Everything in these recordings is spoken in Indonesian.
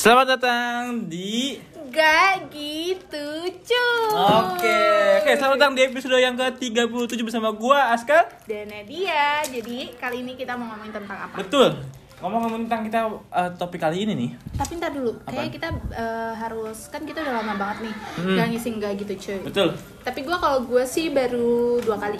Selamat datang di Gak gitu cuy Oke, oke selamat datang di episode yang ke-37 bersama gua Aska. Dan Nadia Jadi kali ini kita mau ngomongin tentang apa? Betul. Ngomong-ngomong tentang kita eh, topik kali ini nih. Tapi ntar dulu, kayaknya kita eh, harus Kan kita udah lama banget nih Hmm. Gak ngisi gak gitu cuy Betul. Tapi gue kalau gue sih baru dua kali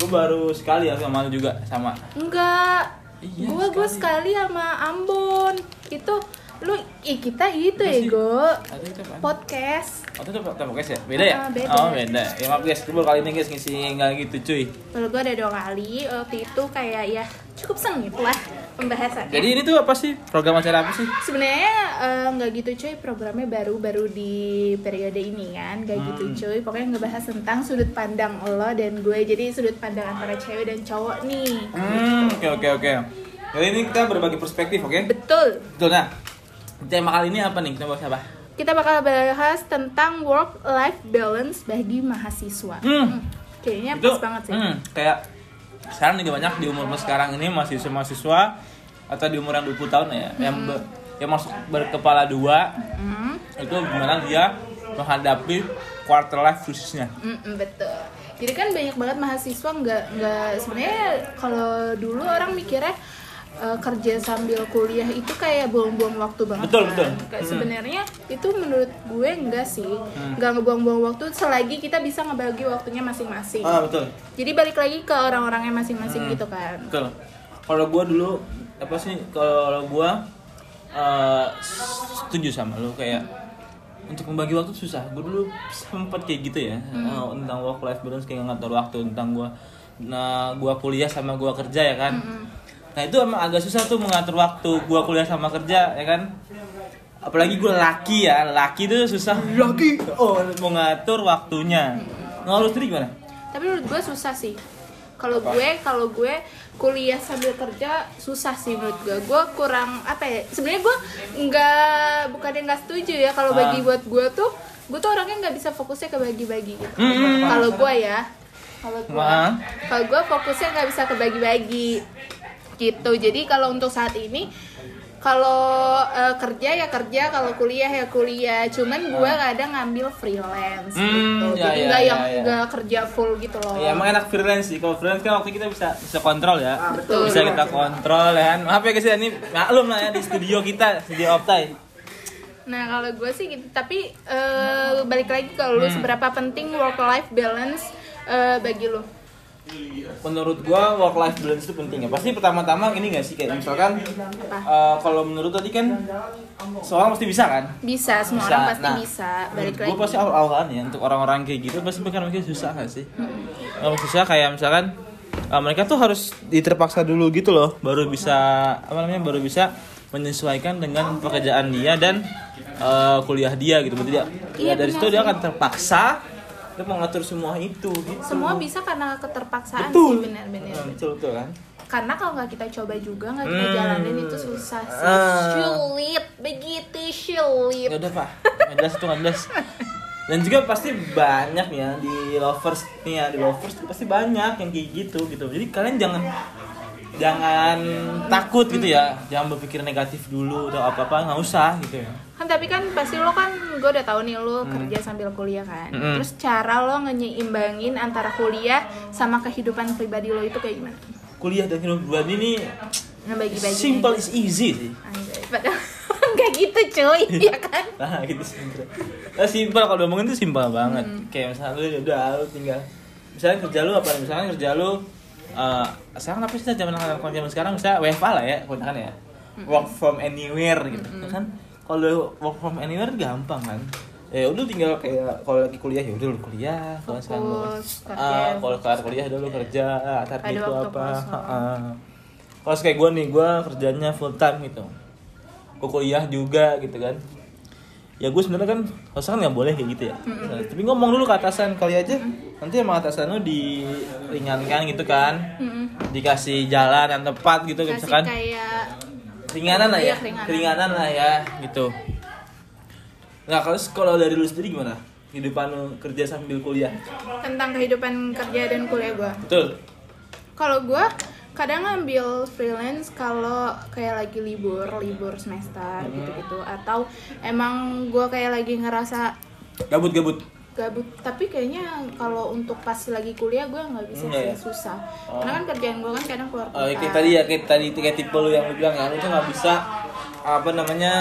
Gua baru sekali ya sama lu juga sama. Enggak Iya, Gue gue sekali. sekali sama Ambon Itu lu ih kita itu Apa ya sih? Go itu podcast Oh, itu guys ya? Beda ya? Ah, beda. Oh, beda. Ya maaf guys, gue kali ini guys ngisi nggak gitu cuy. kalau gue ada dua kali waktu itu kayak ya cukup sengit lah pembahasannya Jadi ini tuh apa sih? Program acara apa sih? sebenarnya eh, nggak gitu cuy programnya baru baru di periode ini kan nggak gitu Hmm. cuy pokoknya ngebahas tentang sudut pandang lo dan gue jadi sudut pandang antara cewek dan cowok nih Hmm, oke oke oke. Kali ini kita berbagi perspektif, oke? betul Betul nah. Tema kali ini apa nih? Kita bahas apa? kita bakal bahas tentang work life balance bagi mahasiswa. Hmm. kayaknya itu pas banget sih. hmm, kayak sekarang juga banyak di umur sekarang ini mahasiswa mahasiswa atau di umur yang 20 tahun ya yang be- yang masuk berkepala dua Hmm, itu gimana dia menghadapi quarter life crisisnya mm, mm, betul. Jadi kan banyak banget mahasiswa nggak nggak sebenarnya kalau dulu orang mikirnya eh, kerja sambil kuliah itu kayak buang-buang waktu banget Betul, kan. betul. Kayak Hmm. sebenarnya itu menurut gue enggak sih. Nggak ngebuang-buang waktu selagi kita bisa ngebagi waktunya masing-masing. Ah betul. Jadi balik lagi ke orang-orangnya masing-masing Hmm. gitu kan? Betul. Kalau gua dulu apa sih kalau gua eh, setuju sama lu kayak untuk membagi waktu susah. Gue dulu sempet kayak gitu ya eh, tentang work life balance kayak ngatur waktu tentang gua. Nah gua kuliah sama gua kerja ya kan nah itu emang agak susah tuh mengatur waktu gua kuliah sama kerja ya kan? Apalagi gue laki ya laki tuh susah. Laki? Oh mau ngatur waktunya. Nggak lu sendiri gimana? Tapi menurut gue susah sih. Kalau gue kalau gue kuliah sambil kerja susah sih menurut gue gue kurang apa ya sebenarnya gue nggak bukannya nggak setuju ya kalau Ah. bagi buat gue tuh. Gue tuh orangnya nggak bisa fokusnya ke bagi-bagi gitu. Hmm. kalau gue ya. Kalau gue Ah. kalau gue fokusnya nggak bisa ke bagi-bagi gitu jadi kalau untuk saat ini kalau eh, kerja ya kerja kalau kuliah ya kuliah cuman gue kadang ngambil freelance Hmm, gitu ya, jadi ya, nggak ya, yang ya. nggak kerja full gitu loh Ya emang enak freelance sih. Kalau freelance kan waktu kita bisa bisa kontrol ya. betul. Bisa kita kontrol ya kan. Maaf ya guys ya ini maklum lah ya di studio kita, studio Optai. Nah kalau gue sih gitu, tapi eh, balik lagi kalau lu Hmm. seberapa penting work life balance eh, bagi lu? Menurut gua work life balance itu penting ya. Pasti pertama-tama ini gak sih kayak misalkan eh, kalau menurut tadi kan seorang pasti bisa kan? Bisa, semua Bisa. orang pasti Nah, bisa. Balik lagi. pasti awal-awalan ya untuk orang-orang kayak gitu pasti bakal mikir susah gak sih? Kalau susah kayak misalkan uh, mereka tuh harus diterpaksa dulu gitu loh, baru bisa apa namanya baru bisa menyesuaikan dengan pekerjaan dia dan uh, kuliah dia gitu. Berarti dia Iya, ya, dari situ dia akan terpaksa dia mengatur semua itu gitu. Semua bisa karena keterpaksaan betul. sih benar-benar. Nah, betul betul kan? Karena kalau nggak kita coba juga nggak kita Hmm. jalanin itu susah sih. Ah. Sulit, begitu sulit. Ya udah pak, jelas itu jelas. Dan juga pasti banyak ya di lovers nih ya di lovers tuh pasti banyak yang kayak gitu gitu. Jadi kalian jangan jangan takut gitu ya, jangan berpikir negatif dulu atau apa apa nggak usah gitu ya. Kan tapi kan pasti lo kan gue udah tahu nih lo kerja sambil kuliah kan. Mm-mm. Terus cara lo ngenyeimbangin antara kuliah sama kehidupan pribadi lo itu kayak gimana? Kuliah dan hidup buat ini Ngebagi-bagi. simple is easy sih. Anjay, padahal nggak gitu cuy, ya kan? Nah gitu simple. Nah, simple kalau ngomongin tuh simple banget. Kayak misalnya lu udah lu tinggal misalnya kerja lu apa misalnya kerja lu eh sekarang apa sih zaman zaman sekarang misalnya WFA lah ya kebanyakan ya. Work from anywhere gitu. Kan kalau work from anywhere gampang kan. Ya udah tinggal kayak kalau lagi kuliah ya udah lu kuliah, kalau sekarang lu-. Ah, kalau kelar kuliah udah lu kerja, target Ada itu apa. kosong. Ah. Kalau kayak gue nih, gue kerjanya full time gitu gue kuliah juga gitu kan ya gue sebenarnya kan harusnya kan nggak boleh kayak gitu ya Nah, tapi ngomong dulu ke atasan kali aja nanti sama atasan lu diringankan gitu kan Mm-mm. dikasih jalan yang tepat gitu Kasih misalkan kayak ringanan lah ya. Iya, keringanan. keringanan lah ya gitu. Nah kalau kalau dari lu sendiri gimana? Kehidupan lu kerja sambil kuliah? Tentang kehidupan kerja dan kuliah gue. betul. Kalau gue kadang ngambil freelance kalau kayak lagi libur libur semester Hmm. gitu-gitu. Atau emang gue kayak lagi ngerasa Gabut gabut. tapi kayaknya kalau untuk pas lagi kuliah gue nggak bisa sih ya? susah Oh. karena kan kerjaan gue kan kadang keluar Oh, kota kayak tadi ya kayak tadi kayak tipe lu yang lu bilang ya, lu tuh nggak bisa apa namanya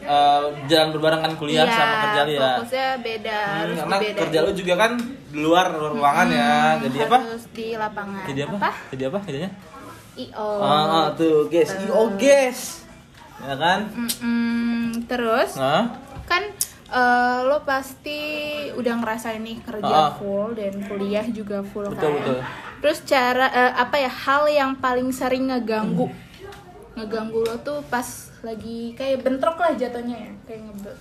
eh, jalan berbarengan kuliah Iya, sama kerja lu ya. fokusnya beda Hmm, harus karena dibedain. kerja lu juga kan di luar ruangan ya. Jadi apa? harus di lapangan Jadi apa? Jadi apa kerjanya? io Ah, ah, tuh, guys. IO, guys. Ya kan? Mm-mm. terus Nah, kan eh, lo pasti udah ngerasain nih kerja Ah. full dan kuliah juga full Betul, kan? betul. terus cara eh, apa ya hal yang paling sering ngeganggu? Ngeganggu lo tuh pas lagi kayak bentrok lah jatuhnya ya kayak ngebet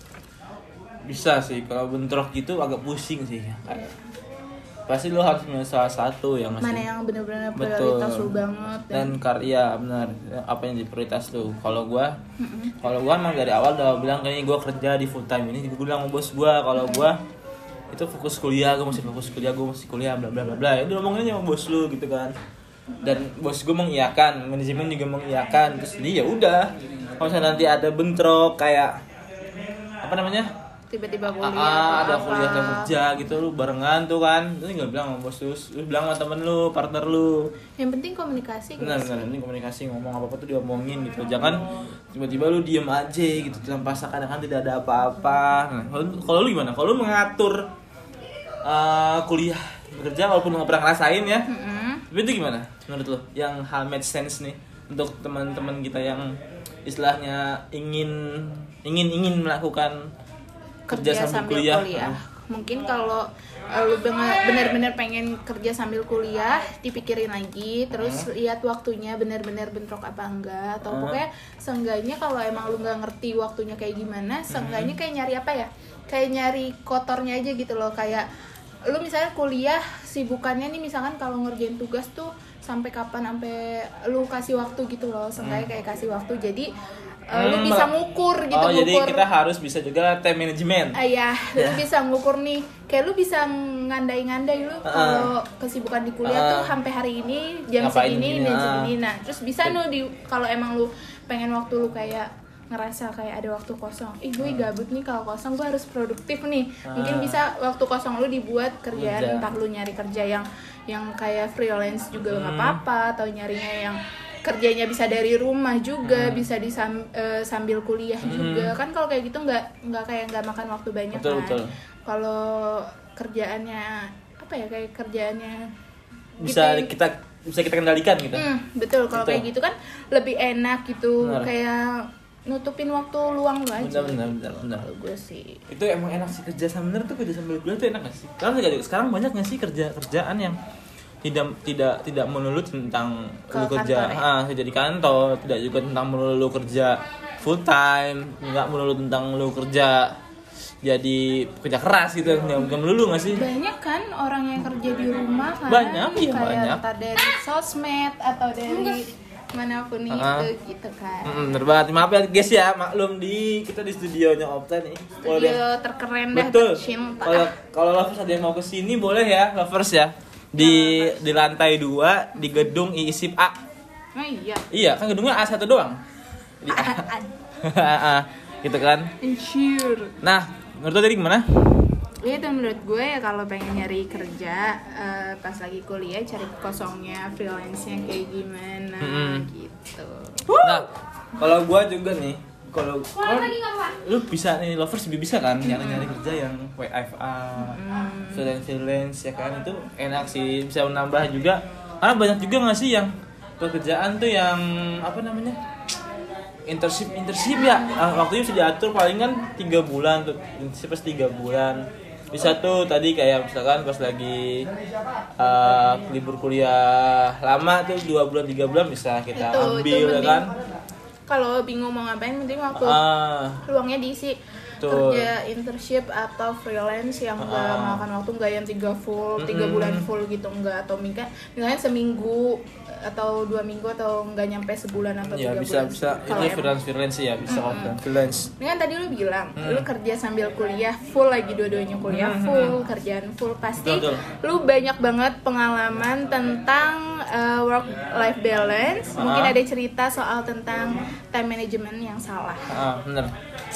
bisa sih kalau bentrok gitu agak pusing sih. Kayak pasti lu harus punya salah satu yang mana yang bener-bener prioritas lo banget dan karya benar apa yang jadi prioritas lu? Kalau gua kalau gua emang dari awal udah bilang kayaknya gua kerja di full time ini gua bilang sama bos gua kalau gua itu fokus kuliah gua masih fokus kuliah gua masih kuliah bla bla bla bla. Ya udah ngomongin aja sama bos lu gitu kan. Dan bos gua mengiyakan manajemen juga mengiyakan. Terus dia ya udah kalau misalnya nanti ada bentrok kayak apa namanya tiba-tiba kuliah ah, atau ada kuliah dan kerja gitu lu barengan tuh kan. Terus nggak bilang sama bos terus lu bilang sama temen lu partner lu. Yang penting komunikasi benar guys. benar. Ini komunikasi ngomong apa apa tuh diomongin gitu. Jangan tiba-tiba lu diem aja gitu tanpa seakan-akan tidak ada apa-apa. Nah, kalau lu gimana? Kalau lu mengatur eh, kuliah bekerja walaupun lu nggak pernah ngerasain ya. Mm-mm. tapi itu gimana menurut lu? Yang hal make sense nih untuk teman-teman kita yang istilahnya ingin ingin ingin melakukan kerja, sambil, kuliah, Ah. Mungkin kalau eh, lu bener- bener-bener pengen kerja sambil kuliah, dipikirin lagi, terus lihat waktunya bener-bener bentrok apa enggak, atau Ah. pokoknya seenggaknya kalau emang lu nggak ngerti waktunya kayak gimana, seenggaknya kayak nyari apa ya? Kayak nyari kotornya aja gitu loh, kayak lu misalnya kuliah sibukannya nih misalkan kalau ngerjain tugas tuh sampai kapan sampai lu kasih waktu gitu loh, seenggaknya kayak kasih waktu jadi eh, lu Hmm, bisa ngukur gitu oh jadi ngukur kita harus bisa juga time management Ah, ya, lu bisa ngukur nih. Kayak lu bisa ngandai-ngandai lu kalau kesibukan di kuliah Ah. tuh sampai hari ini jam segini dan ah. segini. Nah, terus bisa nu di kalau emang lu pengen waktu lu kayak ngerasa kayak ada waktu kosong. Ih, gue gabut nih kalau kosong gue harus produktif nih. Mungkin Ah. bisa waktu kosong lu dibuat kerjaan Kerja. entah lu nyari kerja yang yang kayak freelance juga nggak Hmm. apa-apa atau nyarinya yang kerjanya bisa dari rumah juga Hmm. bisa di sambil kuliah juga. Kan kalau kayak gitu nggak nggak kayak nggak makan waktu banyak Betul, kan. betul. kalau kerjaannya apa ya kayak kerjaannya bisa gitu- kita bisa kita kendalikan gitu. Hmm, betul. Kalau kayak gitu kan lebih enak gitu. Benar. kayak nutupin waktu luang lu aja. Benar benar benar kalau gue sih. Itu emang enak sih kerja sambil tuh kerja sambil kuliah tuh enak gak sih? Sekarang juga- sekarang banyak gak sih kerja kerjaan yang tidak tidak tidak melulu tentang Ke lu kerja. kantor ya? ah kerja di kantor tidak juga tentang melulu kerja full time nggak melulu tentang lu kerja jadi kerja keras gitu nggak nggak melulu gak sih? Banyak kan orang yang kerja di rumah kan? Banyak, iya, kayak banyak. dari sosmed atau dari mana pun Ah. itu gitu kan. Mm, bener banget. Maaf ya guys ya maklum di kita di studionya Opta nih. Studio terkeren dah betul. kalau kalau lovers ada yang mau ke sini boleh ya lovers ya di di lantai dua di gedung IISIP A. Oh iya. Iya kan gedungnya A1 doang. Di A. Gitu kan. Nah menurut lo tadi gimana? Ya itu menurut gue ya kalau pengen nyari kerja eh, pas lagi kuliah cari kosongnya freelance-nya kayak gimana Mm-mm. gitu. nah kalau gua juga nih kalau kalau lu bisa nih lovers bisa kan nyari nyari kerja yang WFA freelance freelance ya kan? Itu enak sih bisa menambah juga. Karena banyak juga nggak sih yang pekerjaan tuh yang apa namanya internship internship ya. Ah, waktunya bisa diatur paling kan tiga bulan tuh internship pas tiga bulan. Bisa tuh tadi kayak misalkan pas lagi eh, libur kuliah lama tuh dua bulan tiga bulan bisa kita Itu- itu ambil ya penting. kan Kalau bingung mau ngapain penting waktu ah luangnya diisi Betul. kerja internship atau freelance yang enggak Ah. makan waktu enggak yang tiga full tiga Mm-mm. bulan full gitu enggak atau mungkin misalnya seminggu atau dua minggu atau nggak nyampe sebulan atau ya tiga bisa bulan bisa ini emang- freelance freelance ya bisa kalau freelance freelance Ini kan tadi lu bilang, Hmm. lu kerja sambil kuliah full lagi dua-duanya kuliah Hmm, full, kerjaan full pasti Betul, lu banyak banget pengalaman tentang uh, work life balance. Mungkin Ah. ada cerita soal tentang time management yang salah. Ah, bener.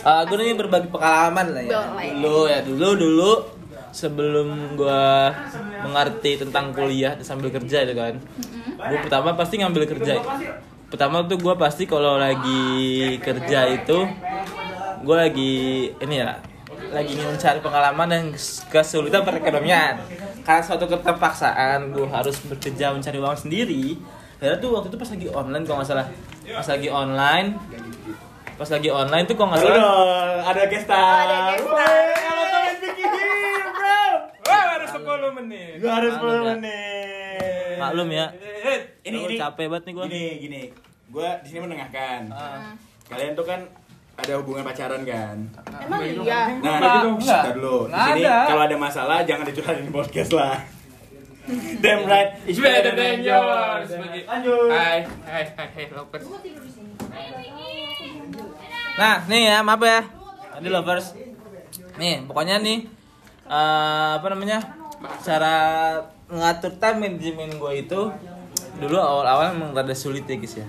Ah, gue nih berbagi pengalaman lah ya. Boleh. Dulu ya, dulu dulu sebelum gue mengerti tentang kuliah sambil kerja itu kan. Gue pertama pasti ngambil kerja. Pertama tuh gue pasti kalau lagi kerja itu gue lagi ini ya lagi ingin mencari pengalaman dan kesulitan perekonomian. Karena suatu keterpaksaan gue harus bekerja mencari uang sendiri. Karena tuh waktu itu pas lagi online kalau nggak salah. Pas lagi online pas lagi online tuh kalau nggak salah. Ada guest Oh, ada guest star. bro. Wah, baru 10 menit. Gua harus Maklum 10 ya. menit. Maklum ya. Ini Gua ini capek banget nih gua. Gini gini. Gua di sini menengahkan. Ah. Kalian tuh kan ada hubungan pacaran kan? Emang iya. Nah, shh, enggak. tar dulu. Di sini kalau ada masalah jangan dicurhatin di podcast lah. Damn right. It's better than yours. Lanjut. Hai, hai, hai, hai, lovers. Nah, nih ya, maaf ya. Tadi lovers. Nih, pokoknya nih eh, apa namanya? Cara ngatur time management gue itu dulu awal-awal emang rada sulit ya guys ya.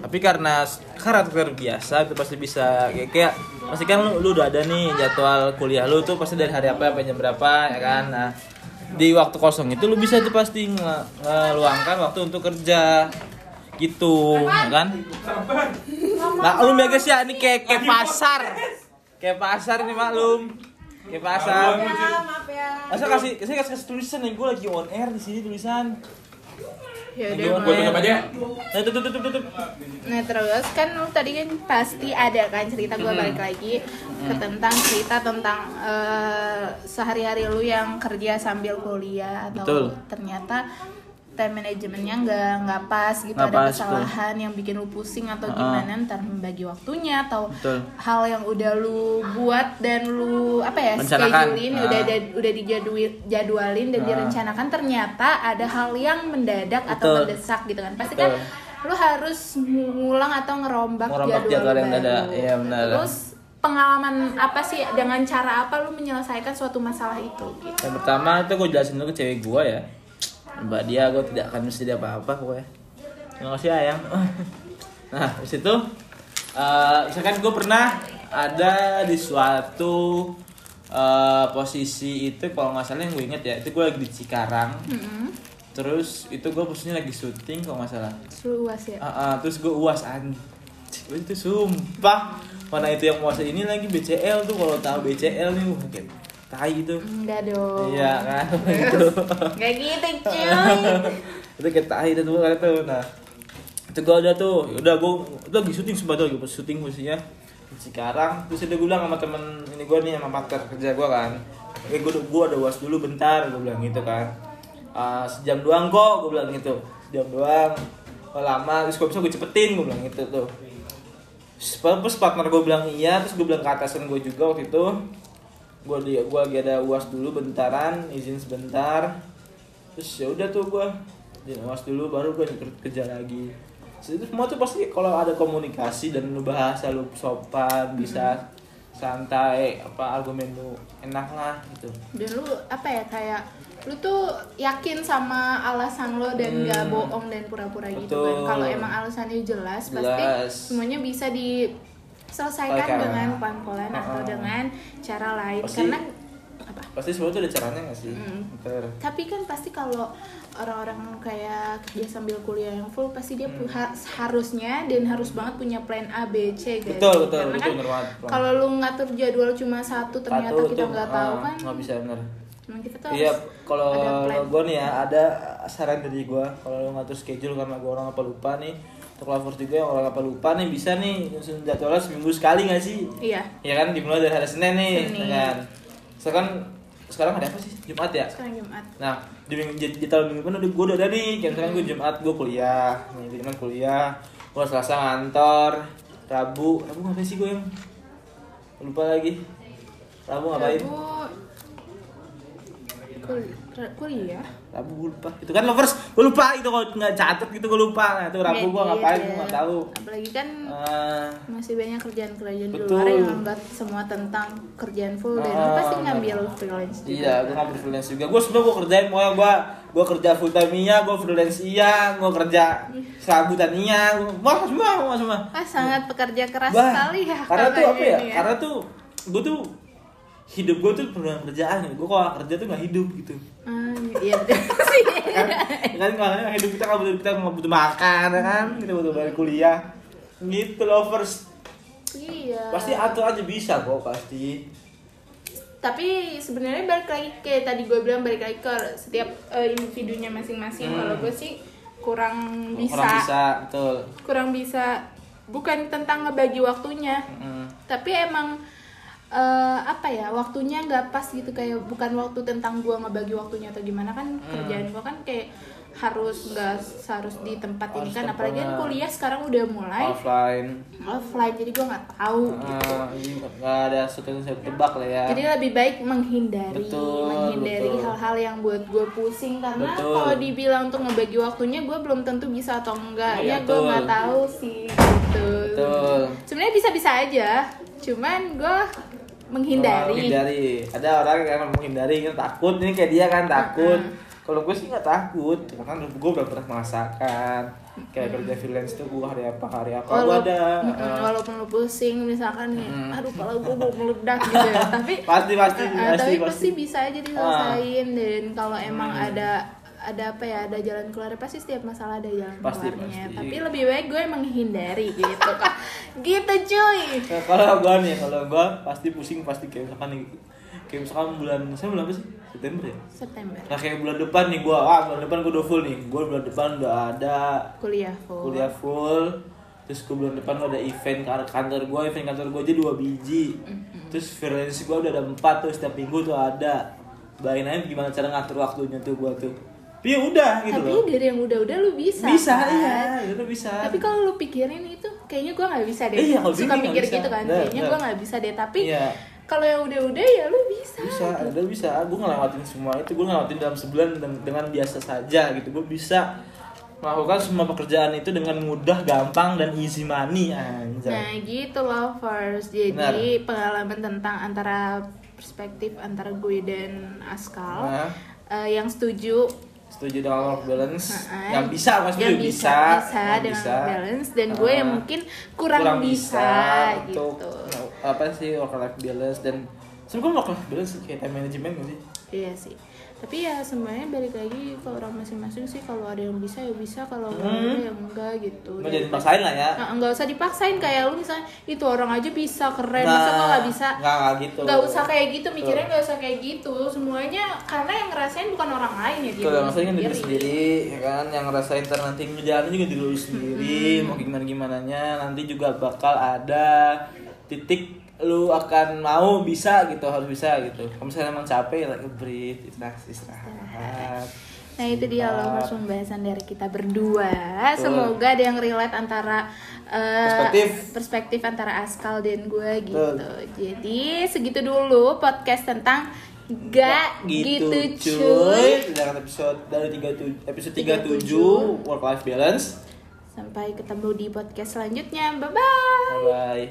Tapi karena karakter biasa itu pasti bisa kayak, kayak pasti kan lu, lu udah ada nih jadwal kuliah lu tuh pasti dari hari apa sampai jam berapa ya kan. Nah, di waktu kosong itu lu bisa tuh pasti nge- ngeluangkan waktu untuk kerja. Gitu ya kan? Maklum ya guys ya ini kayak kayak pasar. Kayak pasar ini maklum kayak pasar maaf ya. masa kasih saya kasih, kasih tulisan nih gue lagi on air di sini tulisan Ya udah, Mas. tutup aja. nah tutup tutup tutup Nah terus kan lu tadi kan pasti ada kan cerita gue Hmm. balik lagi ke tentang cerita tentang eh, sehari-hari lu yang kerja sambil kuliah atau Betul. ternyata time manajemennya nggak nggak pas gitu Nggak ada pas, kesalahan yang bikin lu pusing atau Ah. gimana ntar membagi waktunya atau Betul. hal yang udah lu buat dan lu apa ya schedulein Ah. udah udah dijadwalin dan Ah. direncanakan ternyata ada hal yang mendadak atau Betul. mendesak gitu kan pasti Betul. kan lu harus ngulang atau ngerombak, Ngerombak jadwal, jadwal yang baru. ada. Iya, benar. Terus pengalaman apa sih dengan cara apa lu menyelesaikan suatu masalah itu gitu. yang pertama itu gue jelasin dulu ke cewek gue ya mbak dia gue tidak akan mesti dia apa apa pokoknya. Terima kasih ayang nah di situ eh, misalkan gue pernah ada di suatu eh, posisi itu kalau nggak salah yang gue inget ya itu gue lagi di Cikarang. Mm-mm. terus itu gue posisinya lagi syuting kalau nggak salah. Luas ya. Ah, ah, terus gue uas anjing itu sumpah. Mana itu yang uas ini lagi BCL tuh kalau tahu BCL nih wah kayak tai itu Enggak dong. iya kan gitu Kayak gitu, cuy. itu kayak tai itu tuh kan tuh nah itu gue udah tuh udah gue itu lagi syuting lagi pas syuting posisinya di Cikarang terus udah gue bilang sama temen ini gue nih sama partner kerja gue kan. Eh gue gue ada uas dulu bentar gue bilang gitu kan. Ah, sejam doang kok gue bilang gitu. Sejam doang. Oh, lama? Terus gue bisa gue cepetin gue bilang gitu tuh. Terus partner gue bilang iya terus gue bilang ke atasan gue juga waktu itu gue di gue lagi ada uas dulu bentaran izin sebentar terus ya udah tuh gue izin uas dulu baru gue kerja lagi Terus itu semua tuh pasti kalau ada komunikasi dan lu bahasa lu sopan bisa santai apa argumen lu enak lah gitu Dan lu apa ya kayak lu tuh yakin sama alasan lo dan Hmm. gak bohong dan pura-pura gitu kan. Kalau emang alasannya jelas, pasti Jelas. semuanya bisa diselesaikan Selesaikan. dengan pelan-pelan atau Uh-uh. dengan cara lain Pasti- karena apa? pasti semua tuh ada caranya gak sih Hmm. Tapi kan pasti kalau orang-orang kayak kerja sambil kuliah yang full pasti dia pu- ha- harusnya dan harus banget punya plan A B C guys. Hmm. Betul, betul, Karena betul, kan kalau lu ngatur jadwal cuma satu ternyata Satu kita nggak tahu ah, kan. nggak bisa kita tuh Iya, kalau gue nih ya ada saran dari gue kalau lo ngatur schedule karena gue orang apa lupa nih untuk lovers juga yang orang apa lupa nih bisa nih nyusun jadwalnya seminggu sekali nggak sih? Iya. Ya kan dimulai dari hari Senin nih, Senin. ya kan? Sekarang sekarang ada apa sih? Jumat ya? Sekarang Jumat. Nah, di minggu minggu depan udah gue udah ada nih. Kayak misalkan gue Jumat gue kuliah, nih Jumat kuliah, gue Selasa ngantor, Rabu, Rabu ngapain sih gue yang lupa lagi? Rabu ngapain? Rabu Kul- kuliah Rabu gue lupa. Itu kan lovers, gue lupa itu kalau nggak catet gitu gue lupa. Nah, itu Rabu gue Medit, ngapain ya. gue nggak tahu. apalagi kan Eh, masih banyak kerjaan-kerjaan di Betul. luar yang enggak semua tentang kerjaan full dan lu Ah, pasti ngambil freelance juga Iya, gue ngambil freelance juga. Gue sebenernya gue kerjain pokoknya gue gue kerja full time iya, gue freelance iya, gue kerja serabutan iya, gue wah semua, semua, semua. ah sangat pekerja keras Bah, sekali ya Karena tuh apa ya? ini Karena tuh gue tuh hidup gue tuh dengan kerjaan. Gue kalau nggak kerja tuh nggak hidup gitu. Ah, iya sih. Kan kan kalau hidup kita nggak butuh kita nggak butuh makan ya kan? Kita butuh bayar kuliah. Gitu lovers iya. Pasti atur aja bisa kok pasti. Tapi sebenarnya balik lagi kayak tadi gue bilang balik lagi ke setiap eh, individunya masing-masing. Hmm. kalau gue sih kurang bisa. orang bisa betul. Kurang bisa. Bukan tentang ngebagi waktunya. Mm. tapi emang eh, apa ya waktunya nggak pas gitu kayak bukan waktu tentang gua ngebagi waktunya atau gimana kan Hmm. kerjaan gua kan kayak harus nggak harus di tempat ini kan apalagi kan kuliah sekarang udah mulai offline. offline jadi gua nggak tahu gitu. Ah, ini nggak ada sesuatu yang bisa tebak lah ya. Jadi lebih baik menghindari Betul, menghindari hal-hal yang buat gue pusing karena kalau dibilang untuk ngebagi waktunya gue belum tentu bisa atau enggak. Iya, ya gue betul. nggak tahu sih gitu. Betul. Sebenarnya bisa-bisa aja cuman gue menghindari. Menghindari. Ada orang yang menghindari kan takut. Ini kayak dia kan takut. Kalau gue sih nggak takut. Karena gue udah pernah merasakan. Kayak kerja freelance tuh gue hari apa hari apa gue Walau- ada Mm-mm, eh, walaupun lu pusing misalkan nih Mm. aduh kalau gue mau meledak gitu ya. Tapi pasti pasti eh, pasti tapi pasti. pasti bisa aja diselesain dan kalau emang Hmm. ada ada apa ya ada jalan keluar pasti setiap masalah ada jalan Pasti, keluarnya. pasti. tapi lebih baik gue menghindari gitu gitu cuy. Nah, kalau gue nih kalau gue pasti pusing pasti kayak misalkan nih kayak misalkan bulan saya bulan apa sih? September ya? September. Nah kayak bulan depan nih gue ah bulan depan gue udah full nih. Gue bulan depan udah ada kuliah full. kuliah full. Terus gue bulan depan ada event ke kantor gue event kantor gue aja dua biji. Terus freelance gue udah ada empat tuh setiap minggu tuh ada. Bayangin aja gimana cara ngatur waktunya tuh gue tuh tapi ya udah gitu tapi loh dari yang udah-udah lu bisa bisa kan? iya itu bisa tapi kalau lu pikirin itu kayaknya gue nggak bisa deh Iya, kalau suka mikir bisa. gitu kan Nah, kayaknya nah. gue nggak bisa deh tapi Iya. kalau yang udah-udah ya lu bisa bisa ada bisa gue ngelewatin semua itu gue ngelewatin dalam sebulan dengan, dengan biasa saja gitu gue bisa melakukan semua pekerjaan itu dengan mudah gampang dan easy money anjay Nah gitu lovers Jadi pengalaman tentang antara perspektif antara gue dan Askal Nah. eh, Yang setuju setuju dengan work balance. Heeh. yang bisa mas yang bisa, bisa, bisa yang dengan bisa. balance. Dan gue yang mungkin kurang, bisa, gitu. untuk apa sih work life balance. Dan sebenarnya work life balance kayak time management gak sih? Iya sih tapi ya semuanya balik lagi ke orang masing-masing sih kalau ada yang bisa ya bisa kalau nggak Hmm. ada ya enggak gitu. Nggak jadi paksain lah ya. Nah, nggak usah dipaksain kayak lu misalnya itu orang aja bisa keren Nah, masa kok nggak bisa? nggak nggak gitu. Nggak usah kayak gitu mikirnya nggak usah kayak gitu. Semuanya karena yang ngerasain bukan orang lain ya diri maksudnya kan diri sendiri. sendiri, ya kan, yang ngerasain ntar nanti ngejalanin juga diri lu sendiri, mau gimana gimana nya, nanti juga bakal ada titik lu akan mau bisa gitu, harus bisa gitu. Kalau misalnya emang capek, like breathe, istirahat, istirahat. Nah itu dia loh mas pembahasan dari kita berdua. Betul. Semoga ada yang relate antara eh, Perspektif. perspektif antara Askal dan gue gitu. Betul. Jadi segitu dulu podcast tentang gak gitu, gitu, cuy. cuy. Dengan episode dari 37 episode 37. 37 work life balance. Sampai ketemu di podcast selanjutnya. Bye bye. Bye bye.